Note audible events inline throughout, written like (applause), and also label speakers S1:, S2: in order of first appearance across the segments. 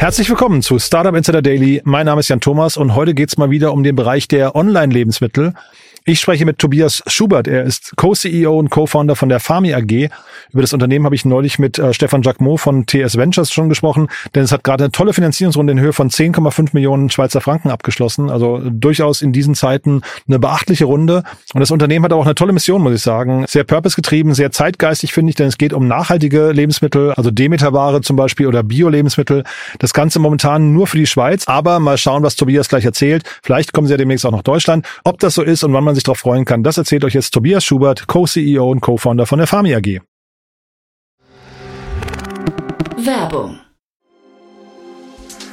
S1: Herzlich willkommen zu Startup Insider Daily. Mein Name ist Jan Thomas und heute geht's mal wieder um den Bereich der Online-Lebensmittel. Ich spreche mit Tobias Schubert. Er ist Co-CEO und Co-Founder von der Farmi AG. Über das Unternehmen habe ich neulich mit äh, Stefan Jacquemot von TS Ventures schon gesprochen, denn es hat gerade eine tolle Finanzierungsrunde in Höhe von 10,5 Millionen Schweizer Franken abgeschlossen. Also durchaus in diesen Zeiten eine beachtliche Runde. Und das Unternehmen hat auch eine tolle Mission, muss ich sagen. Sehr purpose-getrieben, sehr zeitgeistig, finde ich, denn es geht um nachhaltige Lebensmittel, also Demeterware zum Beispiel oder Bio-Lebensmittel. Das Ganze momentan nur für die Schweiz, aber mal schauen, was Tobias gleich erzählt. Vielleicht kommen sie ja demnächst auch nach Deutschland. Ob das so ist und wann man sich darauf freuen kann, das erzählt euch jetzt Tobias Schubert, Co-CEO und Co-Founder von der Farmi AG.
S2: Werbung.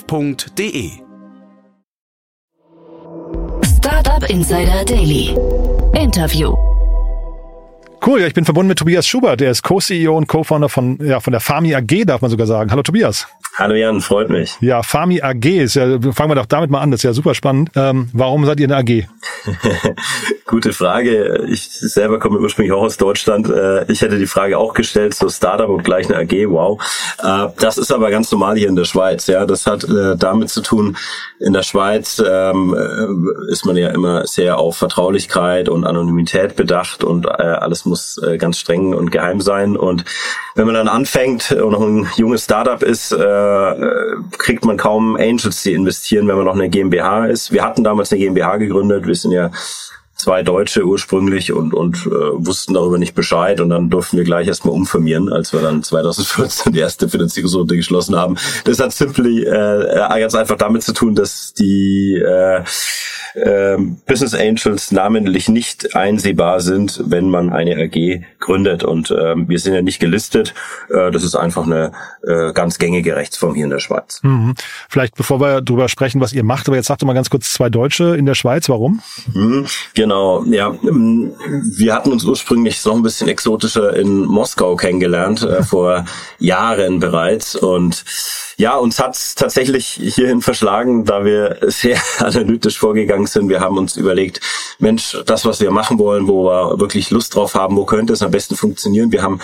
S3: startup.de.
S2: Startup Insider Daily. Interview.
S1: Cool, ja, ich bin verbunden mit Tobias Schubert. Der ist Co-CEO und Co-Founder von, ja, von der Farmi AG, darf man sogar sagen. Hallo Tobias.
S4: Hallo Jan, freut mich.
S1: Ja, Farmi AG ist ja, fangen wir doch damit mal an, das ist ja super spannend. Ähm, warum seid ihr eine AG? (laughs)
S4: Gute Frage. Ich selber komme ursprünglich auch aus Deutschland. Äh, ich hätte die Frage auch gestellt, so Startup und gleich eine AG, wow. Äh, das ist aber ganz normal hier in der Schweiz. Ja, das hat äh, damit zu tun, in der Schweiz ähm, ist man ja immer sehr auf Vertraulichkeit und Anonymität bedacht und alles muss ganz streng und geheim sein. Und wenn man dann anfängt und noch ein junges Startup ist, kriegt man kaum Angels, die investieren, wenn man noch eine GmbH ist. Wir hatten damals eine GmbH gegründet. Wir sind ja zwei Deutsche ursprünglich und, und äh, wussten darüber nicht Bescheid und dann durften wir gleich erstmal umfirmieren, als wir dann 2014 (laughs) die erste Finanzierungsrunde geschlossen haben. Das hat simply äh, ganz einfach damit zu tun, dass die äh, äh, Business Angels namentlich nicht einsehbar sind, wenn man eine AG gründet. Und äh, wir sind ja nicht gelistet. Äh, das ist einfach eine äh, ganz gängige Rechtsform hier in der Schweiz.
S1: Mhm. Vielleicht bevor wir darüber sprechen, was ihr macht, aber jetzt sagt doch mal ganz kurz zwei Deutsche in der Schweiz. Warum?
S4: Mhm, genau, ja. Wir hatten uns ursprünglich noch ein bisschen exotischer in Moskau kennengelernt, äh, vor (laughs) Jahren bereits. Und ja, uns hat tatsächlich hierhin verschlagen, da wir sehr (laughs) analytisch vorgegangen sind. Wir haben uns überlegt, Mensch, das, was wir machen wollen, wo wir wirklich Lust drauf haben, wo könnte es am besten funktionieren. Wir haben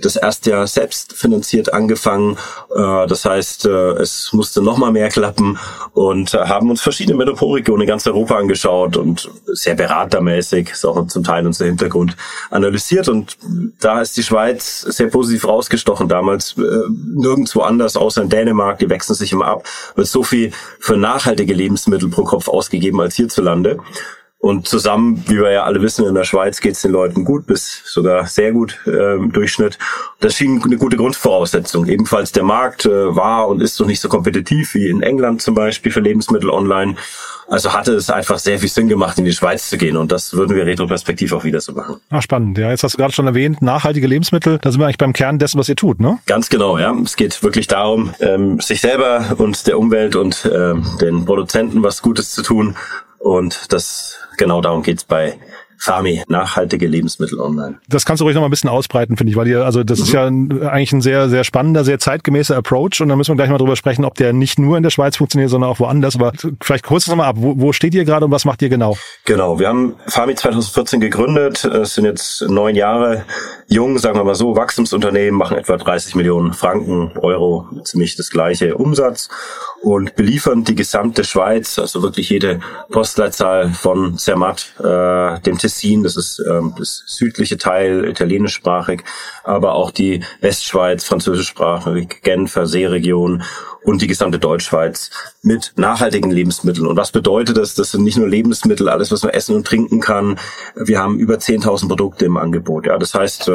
S4: das erste Jahr selbst finanziert angefangen. Äh, das heißt, äh, es musste noch mal mehr klappen und äh, haben uns verschiedene Metropolregionen in ganz Europa angeschaut und sehr beratermäßig, ist auch zum Teil unser Hintergrund, analysiert. Und da ist die Schweiz sehr positiv rausgestochen damals. Nirgendwo anders, außer in Dänemark, die wechseln sich immer ab, wird so viel für nachhaltige Lebensmittel pro Kopf ausgegeben als hierzulande. Und zusammen, wie wir ja alle wissen, in der Schweiz geht es den Leuten gut, bis sogar sehr gut äh, im Durchschnitt. Das schien eine gute Grundvoraussetzung. Ebenfalls der Markt äh, war und ist noch nicht so kompetitiv wie in England zum Beispiel für Lebensmittel online. Also hatte es einfach sehr viel Sinn gemacht, in die Schweiz zu gehen. Und das würden wir retroperspektiv auch wieder so machen.
S1: Ah, spannend. Ja, jetzt hast du gerade schon erwähnt, nachhaltige Lebensmittel. Da sind wir eigentlich beim Kern dessen, was ihr tut, ne?
S4: Ganz genau, ja. Es geht wirklich darum, ähm, sich selber und der Umwelt und ähm, den Produzenten was Gutes zu tun. Und das genau darum geht's bei Fami, nachhaltige Lebensmittel online.
S1: Das kannst du ruhig noch mal ein bisschen ausbreiten, finde ich, weil ihr, also das mhm. ist ja eigentlich ein sehr, sehr spannender, sehr zeitgemäßer Approach und da müssen wir gleich mal drüber sprechen, ob der nicht nur in der Schweiz funktioniert, sondern auch woanders. Aber vielleicht kurz noch mal ab, wo, wo steht ihr gerade und was macht ihr genau?
S4: Genau, wir haben Fami 2014 gegründet, es sind jetzt neun Jahre jung, sagen wir mal so, Wachstumsunternehmen, machen etwa 30 Millionen Franken, Euro, ziemlich das gleiche Umsatz und beliefern die gesamte Schweiz, also wirklich jede Postleitzahl von Zermatt, äh, dem Tis Tessin, das ist ähm, das südliche Teil, italienischsprachig, aber auch die Westschweiz, französischsprachig, Genfer Seeregion und die gesamte Deutschschweiz mit nachhaltigen Lebensmitteln. Und was bedeutet das? Das sind nicht nur Lebensmittel, alles, was man essen und trinken kann. Wir haben über 10.000 Produkte im Angebot. Ja, das heißt,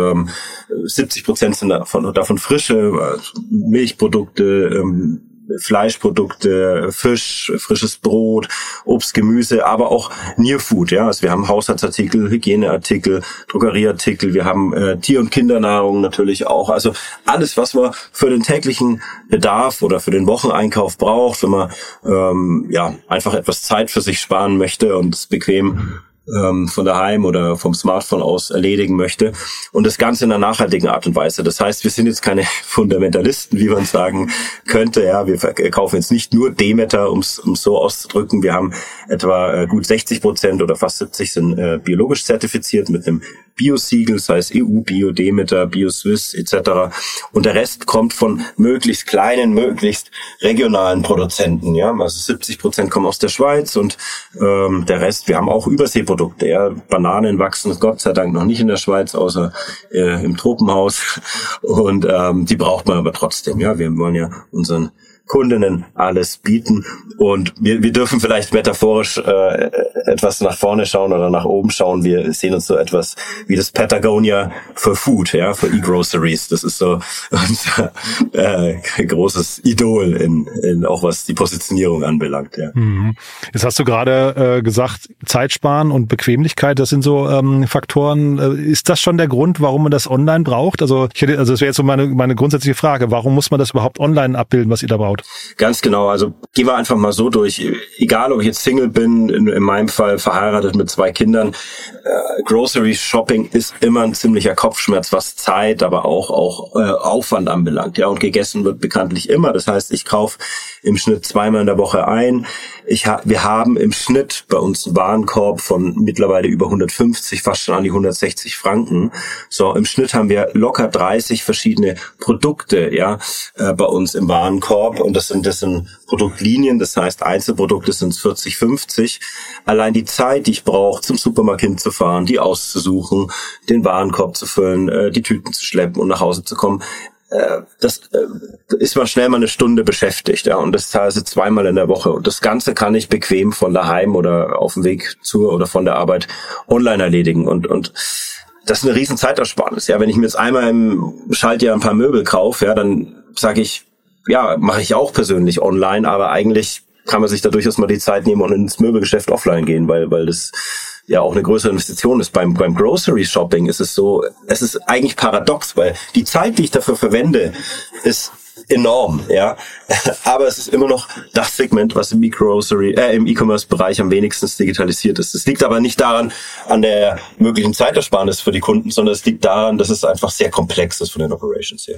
S4: 70 ähm, Prozent sind davon, davon frische also Milchprodukte, ähm, Fleischprodukte, Fisch, frisches Brot, Obst, Gemüse, aber auch Nearfood. Ja, also wir haben Haushaltsartikel, Hygieneartikel, Drogerieartikel, wir haben äh, Tier- und Kindernahrung natürlich auch. Also alles, was man für den täglichen Bedarf oder für den Wocheneinkauf braucht, wenn man ähm, ja einfach etwas Zeit für sich sparen möchte und es bequem ähm, von daheim oder vom Smartphone aus erledigen möchte. Und das Ganze in einer nachhaltigen Art und Weise. Das heißt, wir sind jetzt keine (laughs) Fundamentalisten, wie man sagen könnte. Ja, wir kaufen jetzt nicht nur Demeter, um es so auszudrücken. Wir haben etwa äh, gut 60 Prozent oder fast 70 sind äh, biologisch zertifiziert mit einem Bio-Siegel, sei es EU, Bio, Demeter, Bio Swiss etc. Und der Rest kommt von möglichst kleinen, möglichst regionalen Produzenten. Ja, also 70 Prozent kommen aus der Schweiz und ähm, der Rest, wir haben auch Überseeprodukte. Ja, Bananen wachsen Gott sei Dank noch nicht in der Schweiz, außer äh, im Tropenhaus. (laughs) Und ähm, die braucht man aber trotzdem. Ja, wir wollen ja unseren Kundinnen alles bieten. Und wir, wir dürfen vielleicht metaphorisch äh, etwas nach vorne schauen oder nach oben schauen. Wir sehen uns so etwas wie das Patagonia für Food, ja, für E-Groceries. Das ist so (laughs) unser äh, großes Idol in, in auch was die Positionierung anbelangt. Ja.
S1: Mhm. Jetzt hast du gerade äh, gesagt, Zeitsparen und Bequemlichkeit, das sind so ähm, Faktoren. Äh, ist das schon der Grund, warum man das online braucht? Also ich hätte, also das wäre jetzt so meine, meine grundsätzliche Frage. Warum muss man das überhaupt online abbilden, was ihr da braucht?
S4: Ganz genau. Also gehen wir einfach mal so durch. Egal, ob ich jetzt Single bin, in, in meinem Fall verheiratet mit zwei Kindern, äh, Grocery Shopping ist immer ein ziemlicher Kopfschmerz, was Zeit, aber auch auch äh, Aufwand anbelangt. Ja, und gegessen wird bekanntlich immer. Das heißt, ich kaufe im Schnitt zweimal in der Woche ein. Ich ha wir haben im Schnitt bei uns einen Warenkorb von mittlerweile über 150, fast schon an die 160 Franken. So im Schnitt haben wir locker 30 verschiedene Produkte, ja, äh, bei uns im Warenkorb und das sind das sind Produktlinien. Das heißt Einzelprodukte sind 40, 50. Allein die Zeit, die ich brauche, zum Supermarkt hinzufahren, die auszusuchen, den Warenkorb zu füllen, äh, die Tüten zu schleppen und nach Hause zu kommen, äh, das äh, ist man schnell mal eine Stunde beschäftigt, ja, und das teilweise zweimal in der Woche. Und das Ganze kann ich bequem von daheim oder auf dem Weg zur oder von der Arbeit online erledigen. Und, und das ist eine riesen Zeitersparnis. Ja, wenn ich mir jetzt einmal im Schaltjahr ein paar Möbel kaufe, ja, dann sage ich, ja, mache ich auch persönlich online, aber eigentlich kann man sich da durchaus mal die Zeit nehmen und ins Möbelgeschäft offline gehen, weil, weil das ja auch eine größere Investition ist. Beim, beim Grocery Shopping ist es so, es ist eigentlich paradox, weil die Zeit, die ich dafür verwende, ist enorm, ja. (laughs) Aber es ist immer noch das Segment, was im E-Grocery, äh, im E-Commerce-Bereich am wenigsten digitalisiert ist. Es liegt aber nicht daran, an der möglichen Zeitersparnis für die Kunden, sondern es liegt daran, dass es einfach sehr komplex ist von den Operations her.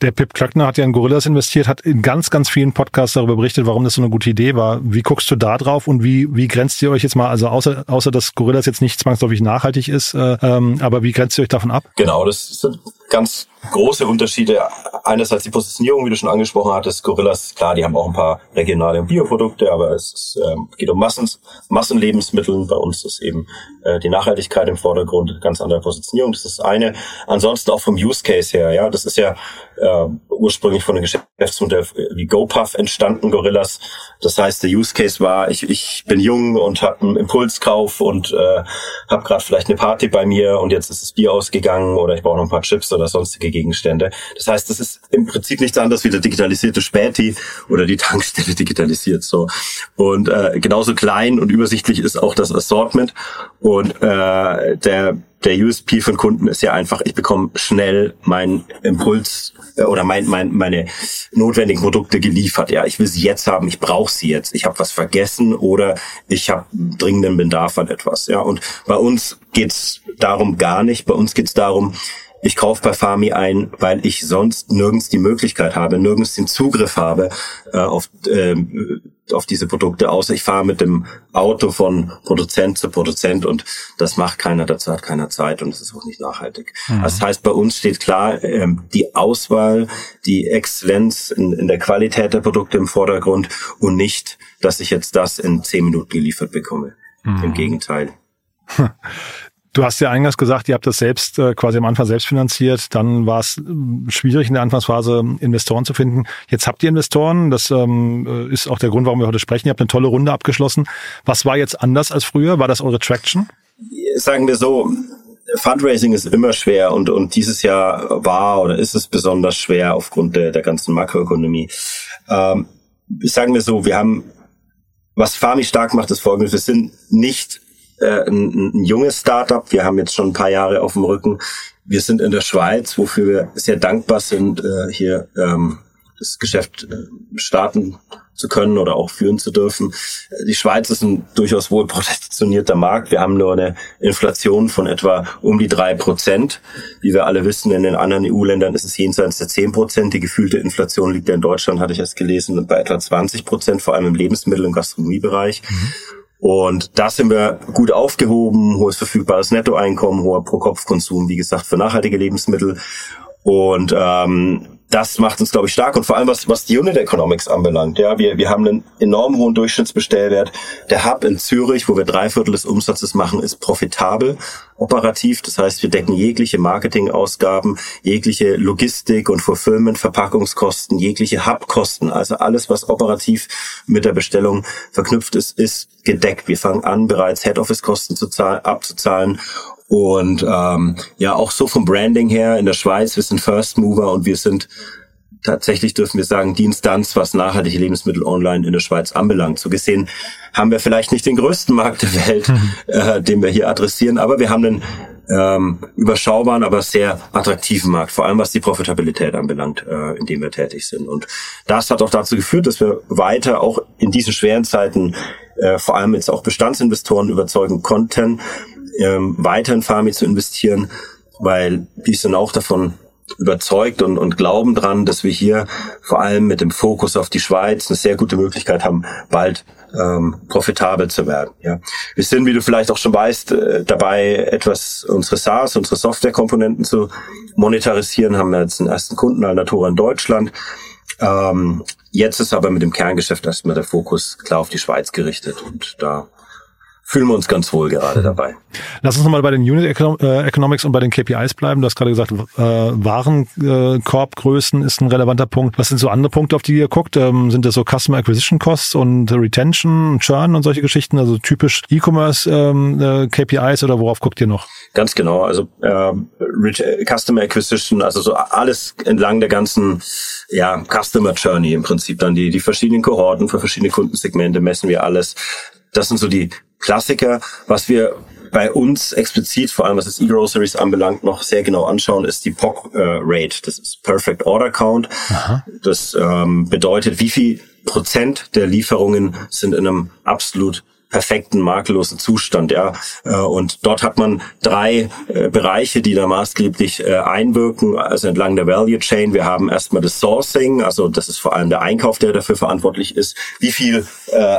S1: Der Pip Klöckner hat ja in Gorillas investiert, hat in ganz, ganz vielen Podcasts darüber berichtet, warum das so eine gute Idee war. Wie guckst du da drauf und wie, wie grenzt ihr euch jetzt mal, also außer, außer dass Gorillas jetzt nicht zwangsläufig nachhaltig ist, äh, ähm, aber wie grenzt ihr euch davon ab?
S4: Genau, das sind ganz große Unterschiede. Einerseits die Positionierung, wie du schon angesprochen hattest. Gorillas, klar, die haben auch ein paar regionale Bioprodukte, aber es ist, ähm, geht um Massen, Massenlebensmittel. Bei uns ist eben äh, die Nachhaltigkeit im Vordergrund, ganz andere Positionierung. Das ist eine. Ansonsten auch vom Use Case her, ja, das ist ja äh, ursprünglich von einem Geschäftsmodell wie GoPuff entstanden, Gorillas. Das heißt, der Use Case war, ich, ich bin jung und habe einen Impulskauf und äh, habe gerade vielleicht eine Party bei mir und jetzt ist das Bier ausgegangen oder ich brauche noch ein paar Chips oder sonstige Gegenstände. Das heißt, das ist im Prinzip nichts anderes wie der digitalisierte Späti oder die Tankstelle (laughs) digitalisiert so. Und äh, genauso klein und übersichtlich ist auch das Assortment und äh, der der USP von Kunden ist ja einfach, ich bekomme schnell meinen Impuls äh, oder mein, mein, meine notwendigen Produkte geliefert. Ja, ich will sie jetzt haben, ich brauche sie jetzt. Ich habe was vergessen oder ich habe dringenden Bedarf an etwas. Ja, und bei uns geht's darum gar nicht. Bei uns geht's darum, ich kaufe bei Fami ein, weil ich sonst nirgends die Möglichkeit habe, nirgends den Zugriff habe äh, auf, äh, auf diese Produkte, außer ich fahre mit dem Auto von Produzent zu Produzent und das macht keiner, dazu hat keiner Zeit und es ist auch nicht nachhaltig. Mhm. Das heißt, bei uns steht klar äh, die Auswahl, die Exzellenz in, in der Qualität der Produkte im Vordergrund und nicht, dass ich jetzt das in zehn Minuten geliefert bekomme. Mhm. Im Gegenteil. (laughs)
S1: Du hast ja eingangs gesagt, ihr habt das selbst äh, quasi am Anfang selbst finanziert. Dann war es äh, schwierig in der Anfangsphase Investoren zu finden. Jetzt habt ihr Investoren. Das ähm, äh, ist auch der Grund, warum wir heute sprechen. Ihr habt eine tolle Runde abgeschlossen. Was war jetzt anders als früher? War das eure Traction?
S4: Sagen wir so, Fundraising ist immer schwer und, und dieses Jahr war oder ist es besonders schwer aufgrund der, der ganzen Makroökonomie. Ähm, sagen wir so, wir haben, was Fami stark macht, ist folgendes, wir sind nicht äh, ein, ein junges Startup, wir haben jetzt schon ein paar Jahre auf dem Rücken. Wir sind in der Schweiz, wofür wir sehr dankbar sind, äh, hier ähm, das Geschäft äh, starten zu können oder auch führen zu dürfen. Die Schweiz ist ein durchaus wohl protektionierter Markt. Wir haben nur eine Inflation von etwa um die drei Prozent. Wie wir alle wissen, in den anderen EU-Ländern ist es jenseits der zehn Prozent. Die gefühlte Inflation liegt ja in Deutschland, hatte ich erst gelesen, bei etwa 20 Prozent, vor allem im Lebensmittel- und Gastronomiebereich. Mhm. Und da sind wir gut aufgehoben, hohes verfügbares Nettoeinkommen, hoher Pro-Kopf-Konsum, wie gesagt, für nachhaltige Lebensmittel. Und ähm, das macht uns, glaube ich, stark. Und vor allem, was, was die Unit Economics anbelangt. Ja, wir, wir haben einen enorm hohen Durchschnittsbestellwert. Der Hub in Zürich, wo wir drei Viertel des Umsatzes machen, ist profitabel operativ. Das heißt, wir decken jegliche Marketingausgaben, jegliche Logistik und Fulfillment, Verpackungskosten, jegliche Hubkosten. Also alles, was operativ mit der Bestellung verknüpft ist, ist gedeckt. Wir fangen an, bereits Head Office Kosten zu zahlen, abzuzahlen und ähm, ja, auch so vom Branding her in der Schweiz, wir sind First Mover und wir sind tatsächlich dürfen wir sagen, die Instanz, was nachhaltige Lebensmittel online in der Schweiz anbelangt. So gesehen haben wir vielleicht nicht den größten Markt der Welt, mhm. äh, den wir hier adressieren, aber wir haben einen ähm, überschaubaren, aber sehr attraktiven Markt, vor allem was die Profitabilität anbelangt, äh, in dem wir tätig sind. Und das hat auch dazu geführt, dass wir weiter auch in diesen schweren Zeiten äh, vor allem jetzt auch Bestandsinvestoren überzeugen konnten, ähm, weiter in Farmi zu investieren, weil die sind auch davon überzeugt und, und glauben dran, dass wir hier vor allem mit dem Fokus auf die Schweiz eine sehr gute Möglichkeit haben, bald ähm, profitabel zu werden. Ja. Wir sind, wie du vielleicht auch schon weißt, äh, dabei, etwas unsere SaaS, unsere Softwarekomponenten zu monetarisieren, haben wir jetzt einen ersten Kunden, Alnatura in Deutschland. Ähm, jetzt ist aber mit dem Kerngeschäft erstmal der Fokus klar auf die Schweiz gerichtet und da fühlen wir uns ganz wohl gerade (laughs) dabei.
S1: Lass uns nochmal bei den Unit äh, Economics und bei den KPIs bleiben. Du hast gerade gesagt, äh, Warenkorbgrößen ist ein relevanter Punkt. Was sind so andere Punkte, auf die ihr guckt? Ähm, sind das so Customer Acquisition Costs und Retention, Churn und solche Geschichten? Also typisch E-Commerce ähm, äh, KPIs oder worauf guckt ihr noch?
S4: Ganz genau. Also äh, Customer Acquisition, also so alles entlang der ganzen ja, Customer Journey im Prinzip. Dann die, die verschiedenen Kohorten für verschiedene Kundensegmente messen wir alles. Das sind so die Klassiker. Was wir bei uns explizit, vor allem was das E-Groceries anbelangt, noch sehr genau anschauen, ist die POC-Rate. das ist Perfect Order Count. Aha. Das ähm, bedeutet, wie viel Prozent der Lieferungen sind in einem absolut perfekten, makellosen Zustand, ja. Äh, und dort hat man drei äh, Bereiche, die da maßgeblich äh, einwirken, also entlang der Value Chain. Wir haben erstmal das Sourcing, also das ist vor allem der Einkauf, der dafür verantwortlich ist. Wie viel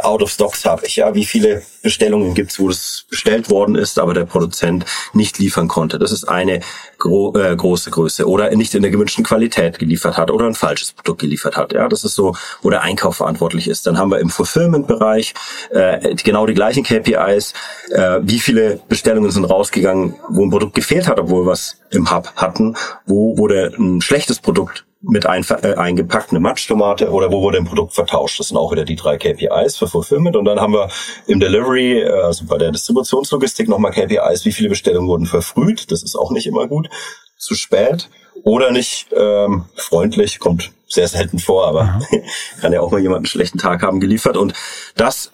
S4: Out of Stocks habe ich, ja? Wie viele Bestellungen gibt es, wo das bestellt worden ist, aber der Produzent nicht liefern konnte. Das ist eine gro äh, große Größe. Oder nicht in der gewünschten Qualität geliefert hat oder ein falsches Produkt geliefert hat. Ja, das ist so, wo der Einkauf verantwortlich ist. Dann haben wir im Fulfillment-Bereich äh, genau die gleichen KPIs. Äh, wie viele Bestellungen sind rausgegangen, wo ein Produkt gefehlt hat, obwohl wir es im Hub hatten? Wo wurde ein schlechtes Produkt mit ein, äh, eingepackt, eine Matschtomate oder wo wurde ein Produkt vertauscht. Das sind auch wieder die drei KPIs für Fulfillment. Und dann haben wir im Delivery, äh, also bei der Distributionslogistik nochmal KPIs, wie viele Bestellungen wurden verfrüht. Das ist auch nicht immer gut. Zu spät oder nicht ähm, freundlich, kommt sehr selten vor, aber (laughs) kann ja auch mal jemand einen schlechten Tag haben geliefert. Und das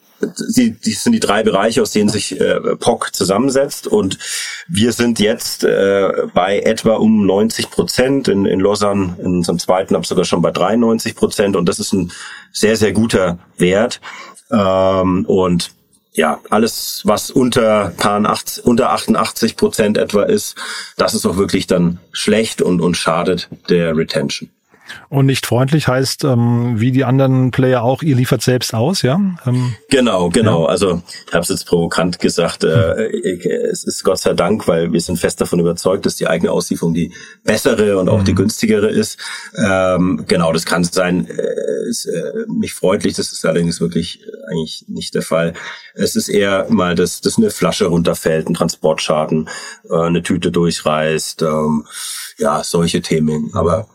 S4: die, die sind die drei Bereiche, aus denen sich äh, POC zusammensetzt. Und wir sind jetzt äh, bei etwa um 90 Prozent. In, in Lausanne, in unserem zweiten, ab sogar schon bei 93 Prozent. Und das ist ein sehr, sehr guter Wert. Ähm, und ja, alles, was unter, 80, unter 88 Prozent etwa ist, das ist auch wirklich dann schlecht und, und schadet der Retention.
S1: Und nicht freundlich heißt, ähm, wie die anderen Player auch, ihr liefert selbst aus, ja? Ähm,
S4: genau, genau. Ja. Also ich habe es jetzt provokant gesagt, äh, es ist Gott sei Dank, weil wir sind fest davon überzeugt, dass die eigene Auslieferung die bessere und auch mhm. die günstigere ist. Ähm, genau, das kann sein. Äh, ist, äh, nicht freundlich, das ist allerdings wirklich eigentlich nicht der Fall. Es ist eher mal, dass, dass eine Flasche runterfällt, ein Transportschaden, äh, eine Tüte durchreißt. Ähm, ja, solche Themen. Aber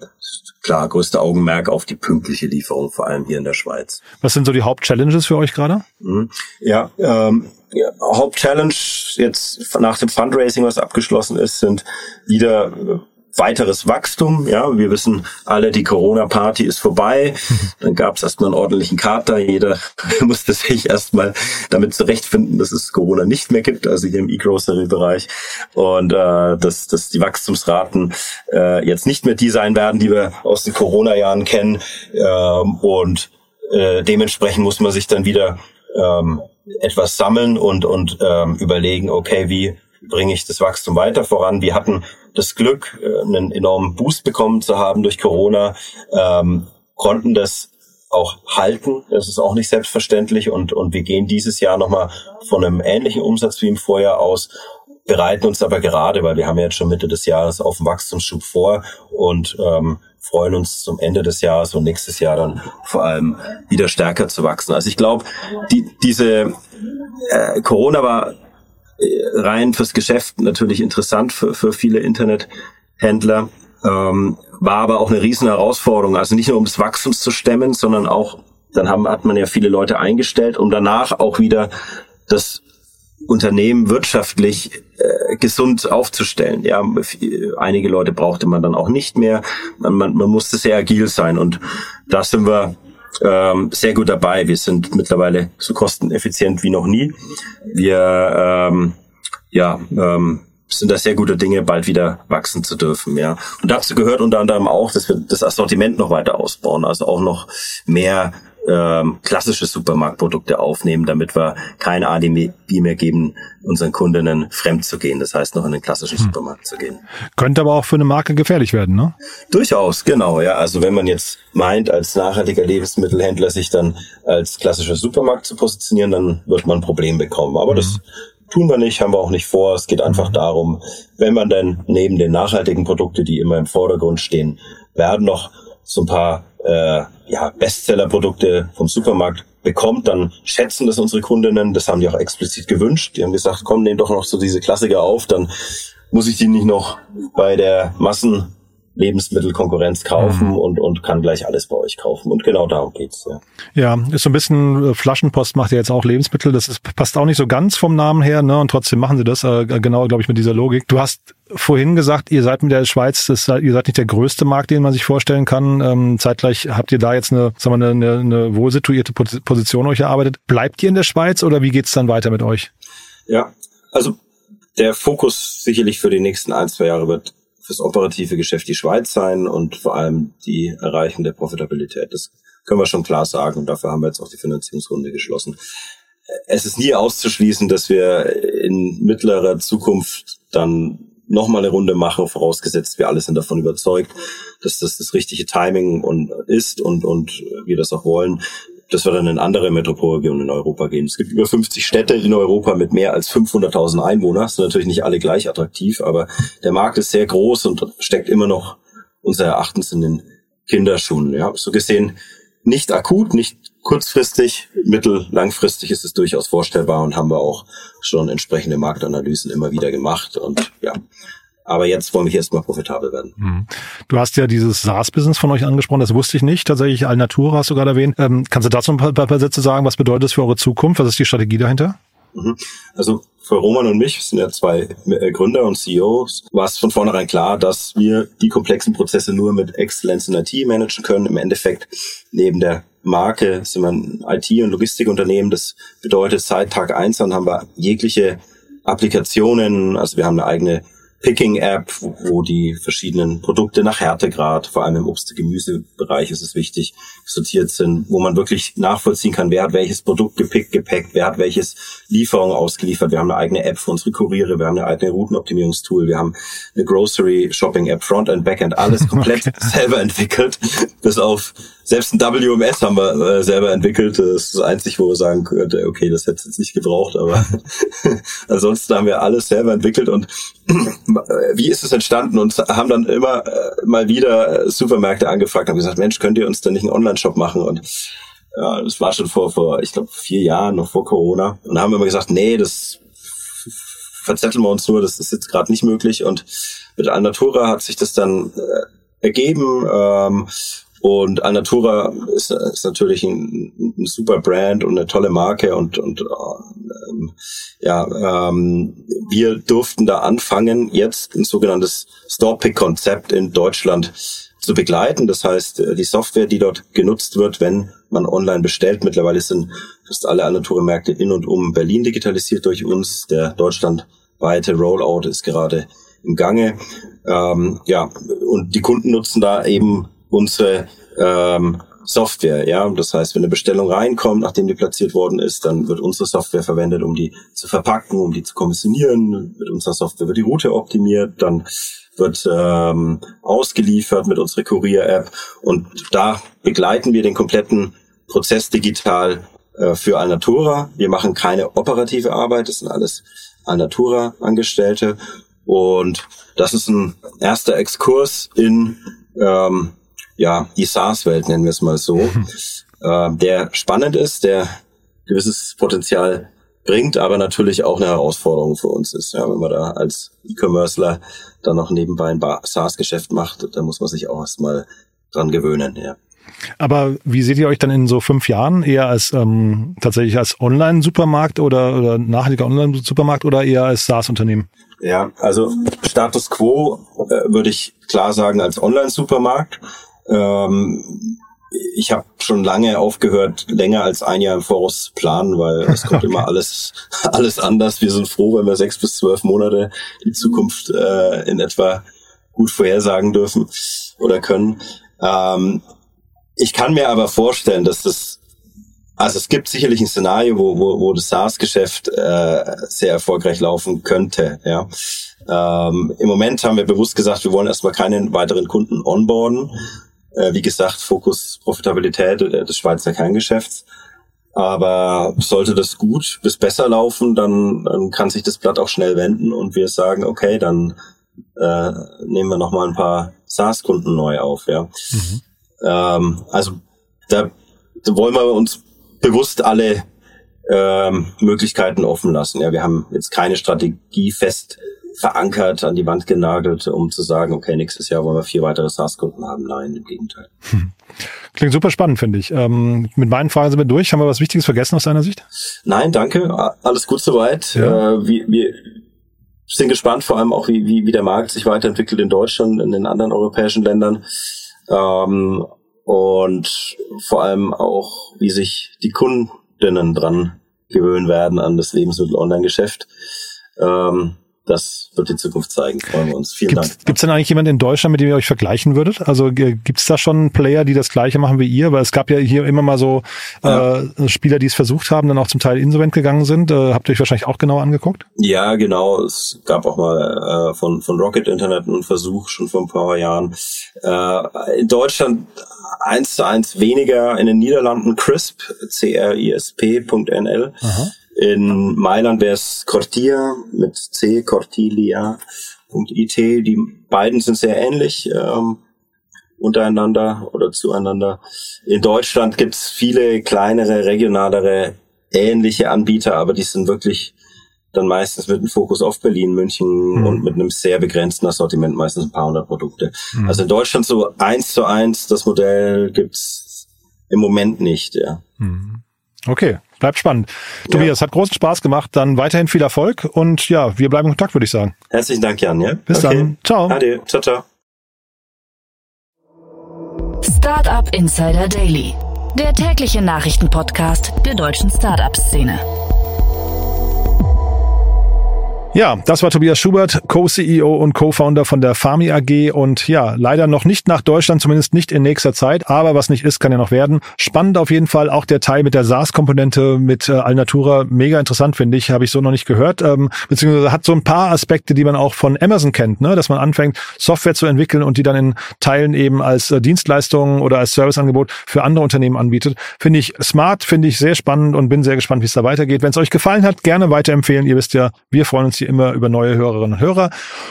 S4: klar, größte Augenmerk auf die pünktliche Lieferung, vor allem hier in der Schweiz.
S1: Was sind so die Hauptchallenges für euch gerade?
S4: Mhm. Ja, ähm, ja, Hauptchallenge jetzt nach dem Fundraising, was abgeschlossen ist, sind wieder äh, weiteres Wachstum. Ja, wir wissen alle, die Corona-Party ist vorbei. (laughs) Dann gab es erstmal einen ordentlichen Kater. Jeder (laughs) musste sich erstmal damit zurechtfinden, dass es Corona nicht mehr gibt, also hier im E-Grocery-Bereich. Und äh, dass, dass die Wachstumsraten äh, jetzt nicht mehr die sein werden, die wir aus den Corona-Jahren kennen. Ähm, und äh, dementsprechend muss man sich dann wieder ähm, etwas sammeln und, und ähm, überlegen, okay, wie bringe ich das Wachstum weiter voran. Wir hatten das Glück, äh, einen enormen Boost bekommen zu haben durch Corona, ähm, konnten das auch halten. Das ist auch nicht selbstverständlich und, und wir gehen dieses Jahr nochmal von einem ähnlichen Umsatz wie im Vorjahr aus, bereiten uns aber gerade, weil wir haben ja jetzt schon Mitte des Jahres auf den Wachstumsschub vor und ähm, freuen uns zum Ende des Jahres und nächstes Jahr dann vor allem wieder stärker zu wachsen. Also ich glaube, die, diese äh, Corona war rein fürs Geschäft natürlich interessant für, für viele Internethändler. Ähm, war aber auch eine riesen Herausforderung. Also nicht nur um das Wachstum zu stemmen, sondern auch, dann haben, hat man ja viele Leute eingestellt, um danach auch wieder das Unternehmen wirtschaftlich äh, gesund aufzustellen. Ja, einige Leute brauchte man dann auch nicht mehr. Man, man, man musste sehr agil sein und da sind wir ähm, sehr gut dabei. Wir sind mittlerweile so kosteneffizient wie noch nie. Wir ähm, ja, ähm, sind da sehr gute Dinge, bald wieder wachsen zu dürfen, ja. Und dazu gehört unter anderem auch, dass wir das Assortiment noch weiter ausbauen, also auch noch mehr ähm, klassische Supermarktprodukte aufnehmen, damit wir kein ADB mehr geben, unseren Kundinnen fremd zu gehen. Das heißt, noch in den klassischen hm. Supermarkt zu gehen.
S1: Könnte aber auch für eine Marke gefährlich werden, ne?
S4: Durchaus, genau. Ja, also wenn man jetzt meint, als nachhaltiger Lebensmittelhändler sich dann als klassischer Supermarkt zu positionieren, dann wird man ein Problem bekommen. Aber mhm. das tun wir nicht, haben wir auch nicht vor. Es geht einfach darum, wenn man dann neben den nachhaltigen Produkten, die immer im Vordergrund stehen, werden noch so ein paar äh, ja, Bestseller-Produkte vom Supermarkt bekommt, dann schätzen das unsere Kundinnen. Das haben die auch explizit gewünscht. Die haben gesagt, komm, nehm doch noch so diese Klassiker auf, dann muss ich die nicht noch bei der Massen Lebensmittelkonkurrenz kaufen mhm. und, und kann gleich alles bei euch kaufen. Und genau darum geht's. Ja,
S1: ja ist so ein bisschen, äh, Flaschenpost macht ja jetzt auch Lebensmittel. Das ist, passt auch nicht so ganz vom Namen her, ne? Und trotzdem machen sie das, äh, genau, glaube ich, mit dieser Logik. Du hast vorhin gesagt, ihr seid mit der Schweiz, das, ihr seid nicht der größte Markt, den man sich vorstellen kann. Ähm, zeitgleich habt ihr da jetzt eine, sagen wir, eine, eine wohl situierte Position euch erarbeitet. Bleibt ihr in der Schweiz oder wie geht's dann weiter mit euch?
S4: Ja, also der Fokus sicherlich für die nächsten ein, zwei Jahre wird fürs operative Geschäft die Schweiz sein und vor allem die Erreichung der Profitabilität. Das können wir schon klar sagen und dafür haben wir jetzt auch die Finanzierungsrunde geschlossen. Es ist nie auszuschließen, dass wir in mittlerer Zukunft dann nochmal eine Runde machen, vorausgesetzt wir alle sind davon überzeugt, dass das das richtige Timing und ist und, und wir das auch wollen, dass wir dann in andere Metropolregionen in Europa gehen. Es gibt über 50 Städte in Europa mit mehr als 500.000 Einwohnern. Das sind natürlich nicht alle gleich attraktiv, aber der Markt ist sehr groß und steckt immer noch unser Erachtens in den Kinderschuhen. Ja, so gesehen nicht akut, nicht kurzfristig, mittel, langfristig ist es durchaus vorstellbar und haben wir auch schon entsprechende Marktanalysen immer wieder gemacht und ja, aber jetzt wollen wir erstmal profitabel werden. Mhm.
S1: Du hast ja dieses SaaS-Business von euch angesprochen, das wusste ich nicht. Tatsächlich Alnatura hast du gerade erwähnt. Ähm, kannst du dazu ein paar, paar Sätze sagen? Was bedeutet das für eure Zukunft? Was ist die Strategie dahinter?
S4: Mhm. Also für Roman und mich, sind ja zwei äh, Gründer und CEOs, war es von vornherein klar, dass wir die komplexen Prozesse nur mit Exzellenz in IT managen können. Im Endeffekt neben der Marke sind wir ein IT- und Logistikunternehmen. Das bedeutet, seit Tag eins an haben wir jegliche Applikationen, also wir haben eine eigene Picking-App, wo die verschiedenen Produkte nach Härtegrad, vor allem im Obst- und Gemüsebereich ist es wichtig, sortiert sind, wo man wirklich nachvollziehen kann, wer hat welches Produkt gepickt, gepackt, wer hat welches Lieferung ausgeliefert. Wir haben eine eigene App für unsere Kuriere, wir haben eine eigene Routenoptimierungstool, wir haben eine Grocery Shopping App, Frontend, Backend, alles komplett (laughs) okay. selber entwickelt, bis auf selbst ein WMS haben wir äh, selber entwickelt. Das ist das Einzige, wo wir sagen könnte, okay, das hätte es jetzt nicht gebraucht, aber (laughs) ansonsten haben wir alles selber entwickelt und wie ist es entstanden? Und haben dann immer äh, mal wieder Supermärkte angefragt und gesagt, Mensch, könnt ihr uns denn nicht einen Online-Shop machen? Und ja, das war schon vor, vor ich glaube, vier Jahren, noch vor Corona. Und da haben wir immer gesagt, nee, das verzetteln wir uns nur, das ist jetzt gerade nicht möglich. Und mit Alnatura hat sich das dann äh, ergeben. Ähm, und Alnatura ist, ist natürlich ein, ein, super Brand und eine tolle Marke und, und ähm, ja, ähm, wir durften da anfangen, jetzt ein sogenanntes Store-Pick-Konzept in Deutschland zu begleiten. Das heißt, äh, die Software, die dort genutzt wird, wenn man online bestellt, mittlerweile sind fast alle Alnatura-Märkte in und um Berlin digitalisiert durch uns. Der deutschlandweite Rollout ist gerade im Gange. Ähm, ja, und die Kunden nutzen da eben unsere ähm, Software, ja. Das heißt, wenn eine Bestellung reinkommt, nachdem die platziert worden ist, dann wird unsere Software verwendet, um die zu verpacken, um die zu kommissionieren. Mit unserer Software wird die Route optimiert, dann wird ähm, ausgeliefert mit unserer Kurier-App und da begleiten wir den kompletten Prozess digital äh, für Alnatura. Wir machen keine operative Arbeit, das sind alles Alnatura-Angestellte und das ist ein erster Exkurs in ähm, ja, die SaaS-Welt, nennen wir es mal so, äh, der spannend ist, der gewisses Potenzial bringt, aber natürlich auch eine Herausforderung für uns ist. Ja, wenn man da als E-Commercer dann noch nebenbei ein SaaS-Geschäft macht, da muss man sich auch erstmal dran gewöhnen, ja.
S1: Aber wie seht ihr euch dann in so fünf Jahren? Eher als ähm, tatsächlich als Online-Supermarkt oder, oder nachhaltiger Online-Supermarkt oder eher als SaaS-Unternehmen?
S4: Ja, also Status quo äh, würde ich klar sagen als Online-Supermarkt. Ähm, ich habe schon lange aufgehört, länger als ein Jahr im Voraus zu planen, weil (laughs) es kommt okay. immer alles, alles anders. Wir sind froh, wenn wir sechs bis zwölf Monate die Zukunft äh, in etwa gut vorhersagen dürfen oder können. Ähm, ich kann mir aber vorstellen, dass das also es gibt sicherlich ein Szenario, wo, wo, wo das SaaS-Geschäft äh, sehr erfolgreich laufen könnte. Ja. Ähm, Im Moment haben wir bewusst gesagt, wir wollen erstmal keinen weiteren Kunden onboarden. Äh, wie gesagt, Fokus Profitabilität äh, des Schweizer Kerngeschäfts. Aber sollte das gut bis besser laufen, dann, dann kann sich das Blatt auch schnell wenden und wir sagen, okay, dann äh, nehmen wir nochmal ein paar SaaS-Kunden neu auf. Ja. Mhm. Ähm, also da, da wollen wir uns bewusst alle ähm, Möglichkeiten offen lassen. Ja, wir haben jetzt keine Strategie fest verankert, an die Wand genagelt, um zu sagen, okay, nächstes Jahr wollen wir vier weitere SaaS-Kunden haben. Nein, im Gegenteil. Hm.
S1: Klingt super spannend, finde ich. Ähm, mit meinen Fragen sind wir durch. Haben wir was Wichtiges vergessen aus deiner Sicht?
S4: Nein, danke. Alles gut soweit. Ja. Äh, wir, wir sind gespannt, vor allem auch, wie, wie, wie der Markt sich weiterentwickelt in Deutschland, in den anderen europäischen Ländern. Ähm, und vor allem auch, wie sich die Kundinnen dran gewöhnen werden an das Lebensmittel-Online-Geschäft. Ähm, das wird die Zukunft zeigen. Freuen wir uns. Vielen
S1: gibt's,
S4: Dank.
S1: Gibt es denn eigentlich jemanden in Deutschland, mit dem ihr euch vergleichen würdet? Also gibt es da schon Player, die das Gleiche machen wie ihr? Weil es gab ja hier immer mal so ja. äh, Spieler, die es versucht haben, dann auch zum Teil insolvent gegangen sind. Äh, habt ihr euch wahrscheinlich auch genau angeguckt?
S4: Ja, genau. Es gab auch mal äh, von, von Rocket Internet einen Versuch schon vor ein paar Jahren. Äh, in Deutschland eins zu eins weniger, in den Niederlanden CRISP, C-R-I-S-P.nl. In Mailand wäre es Cortia mit C, Cortilia.it. Die beiden sind sehr ähnlich ähm, untereinander oder zueinander. In Deutschland gibt es viele kleinere, regionalere, ähnliche Anbieter, aber die sind wirklich dann meistens mit einem Fokus auf Berlin, München mhm. und mit einem sehr begrenzten Assortiment, meistens ein paar hundert Produkte. Mhm. Also in Deutschland so eins zu eins, das Modell gibt's im Moment nicht, ja.
S1: Mhm. Okay, bleibt spannend. Tobias, ja. hat großen Spaß gemacht. Dann weiterhin viel Erfolg und ja, wir bleiben in Kontakt, würde ich sagen.
S4: Herzlichen Dank, Jan. Ja?
S1: Bis okay. dann. Ciao.
S4: Ade. Ciao, ciao.
S2: Startup Insider Daily, der tägliche Nachrichtenpodcast der deutschen Startup-Szene.
S1: Ja, das war Tobias Schubert, Co-CEO und Co-Founder von der Farmi AG und ja, leider noch nicht nach Deutschland, zumindest nicht in nächster Zeit, aber was nicht ist, kann ja noch werden. Spannend auf jeden Fall auch der Teil mit der SaaS-Komponente mit äh, Alnatura, mega interessant finde ich, habe ich so noch nicht gehört, ähm, beziehungsweise hat so ein paar Aspekte, die man auch von Amazon kennt, ne? dass man anfängt, Software zu entwickeln und die dann in Teilen eben als äh, Dienstleistung oder als Serviceangebot für andere Unternehmen anbietet. Finde ich smart, finde ich sehr spannend und bin sehr gespannt, wie es da weitergeht. Wenn es euch gefallen hat, gerne weiterempfehlen. Ihr wisst ja, wir freuen uns hier immer über neue Hörerinnen und Hörer.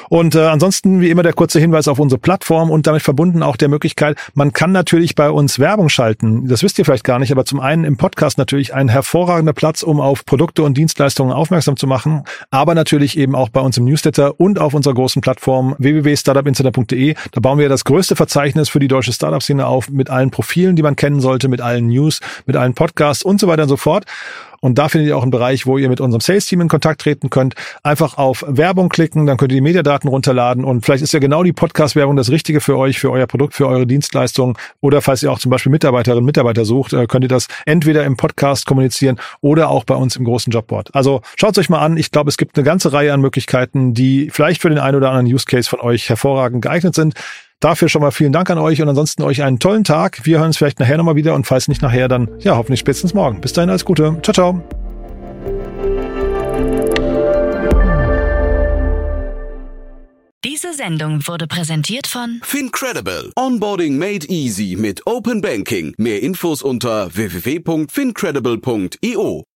S1: Und äh, ansonsten wie immer der kurze Hinweis auf unsere Plattform und damit verbunden auch der Möglichkeit, man kann natürlich bei uns Werbung schalten. Das wisst ihr vielleicht gar nicht, aber zum einen im Podcast natürlich ein hervorragender Platz, um auf Produkte und Dienstleistungen aufmerksam zu machen, aber natürlich eben auch bei uns im Newsletter und auf unserer großen Plattform www.startupinsider.de. Da bauen wir das größte Verzeichnis für die deutsche Startup-Szene auf mit allen Profilen, die man kennen sollte, mit allen News, mit allen Podcasts und so weiter und so fort. Und da findet ihr auch einen Bereich, wo ihr mit unserem Sales-Team in Kontakt treten könnt. Einfach auf Werbung klicken, dann könnt ihr die Mediadaten runterladen und vielleicht ist ja genau die Podcast-Werbung das Richtige für euch, für euer Produkt, für eure Dienstleistung. Oder falls ihr auch zum Beispiel Mitarbeiterinnen, Mitarbeiter sucht, äh, könnt ihr das entweder im Podcast kommunizieren oder auch bei uns im großen Jobboard. Also schaut euch mal an. Ich glaube, es gibt eine ganze Reihe an Möglichkeiten, die vielleicht für den einen oder anderen Use Case von euch hervorragend geeignet sind. Dafür schon mal vielen Dank an euch und ansonsten euch einen tollen Tag. Wir hören uns vielleicht nachher nochmal wieder und falls nicht nachher, dann ja, hoffentlich spätestens morgen. Bis dahin alles Gute. Ciao, ciao.
S2: Diese Sendung wurde präsentiert von
S3: Fincredible. Onboarding made easy mit Open Banking. Mehr Infos unter www.fincredible.io.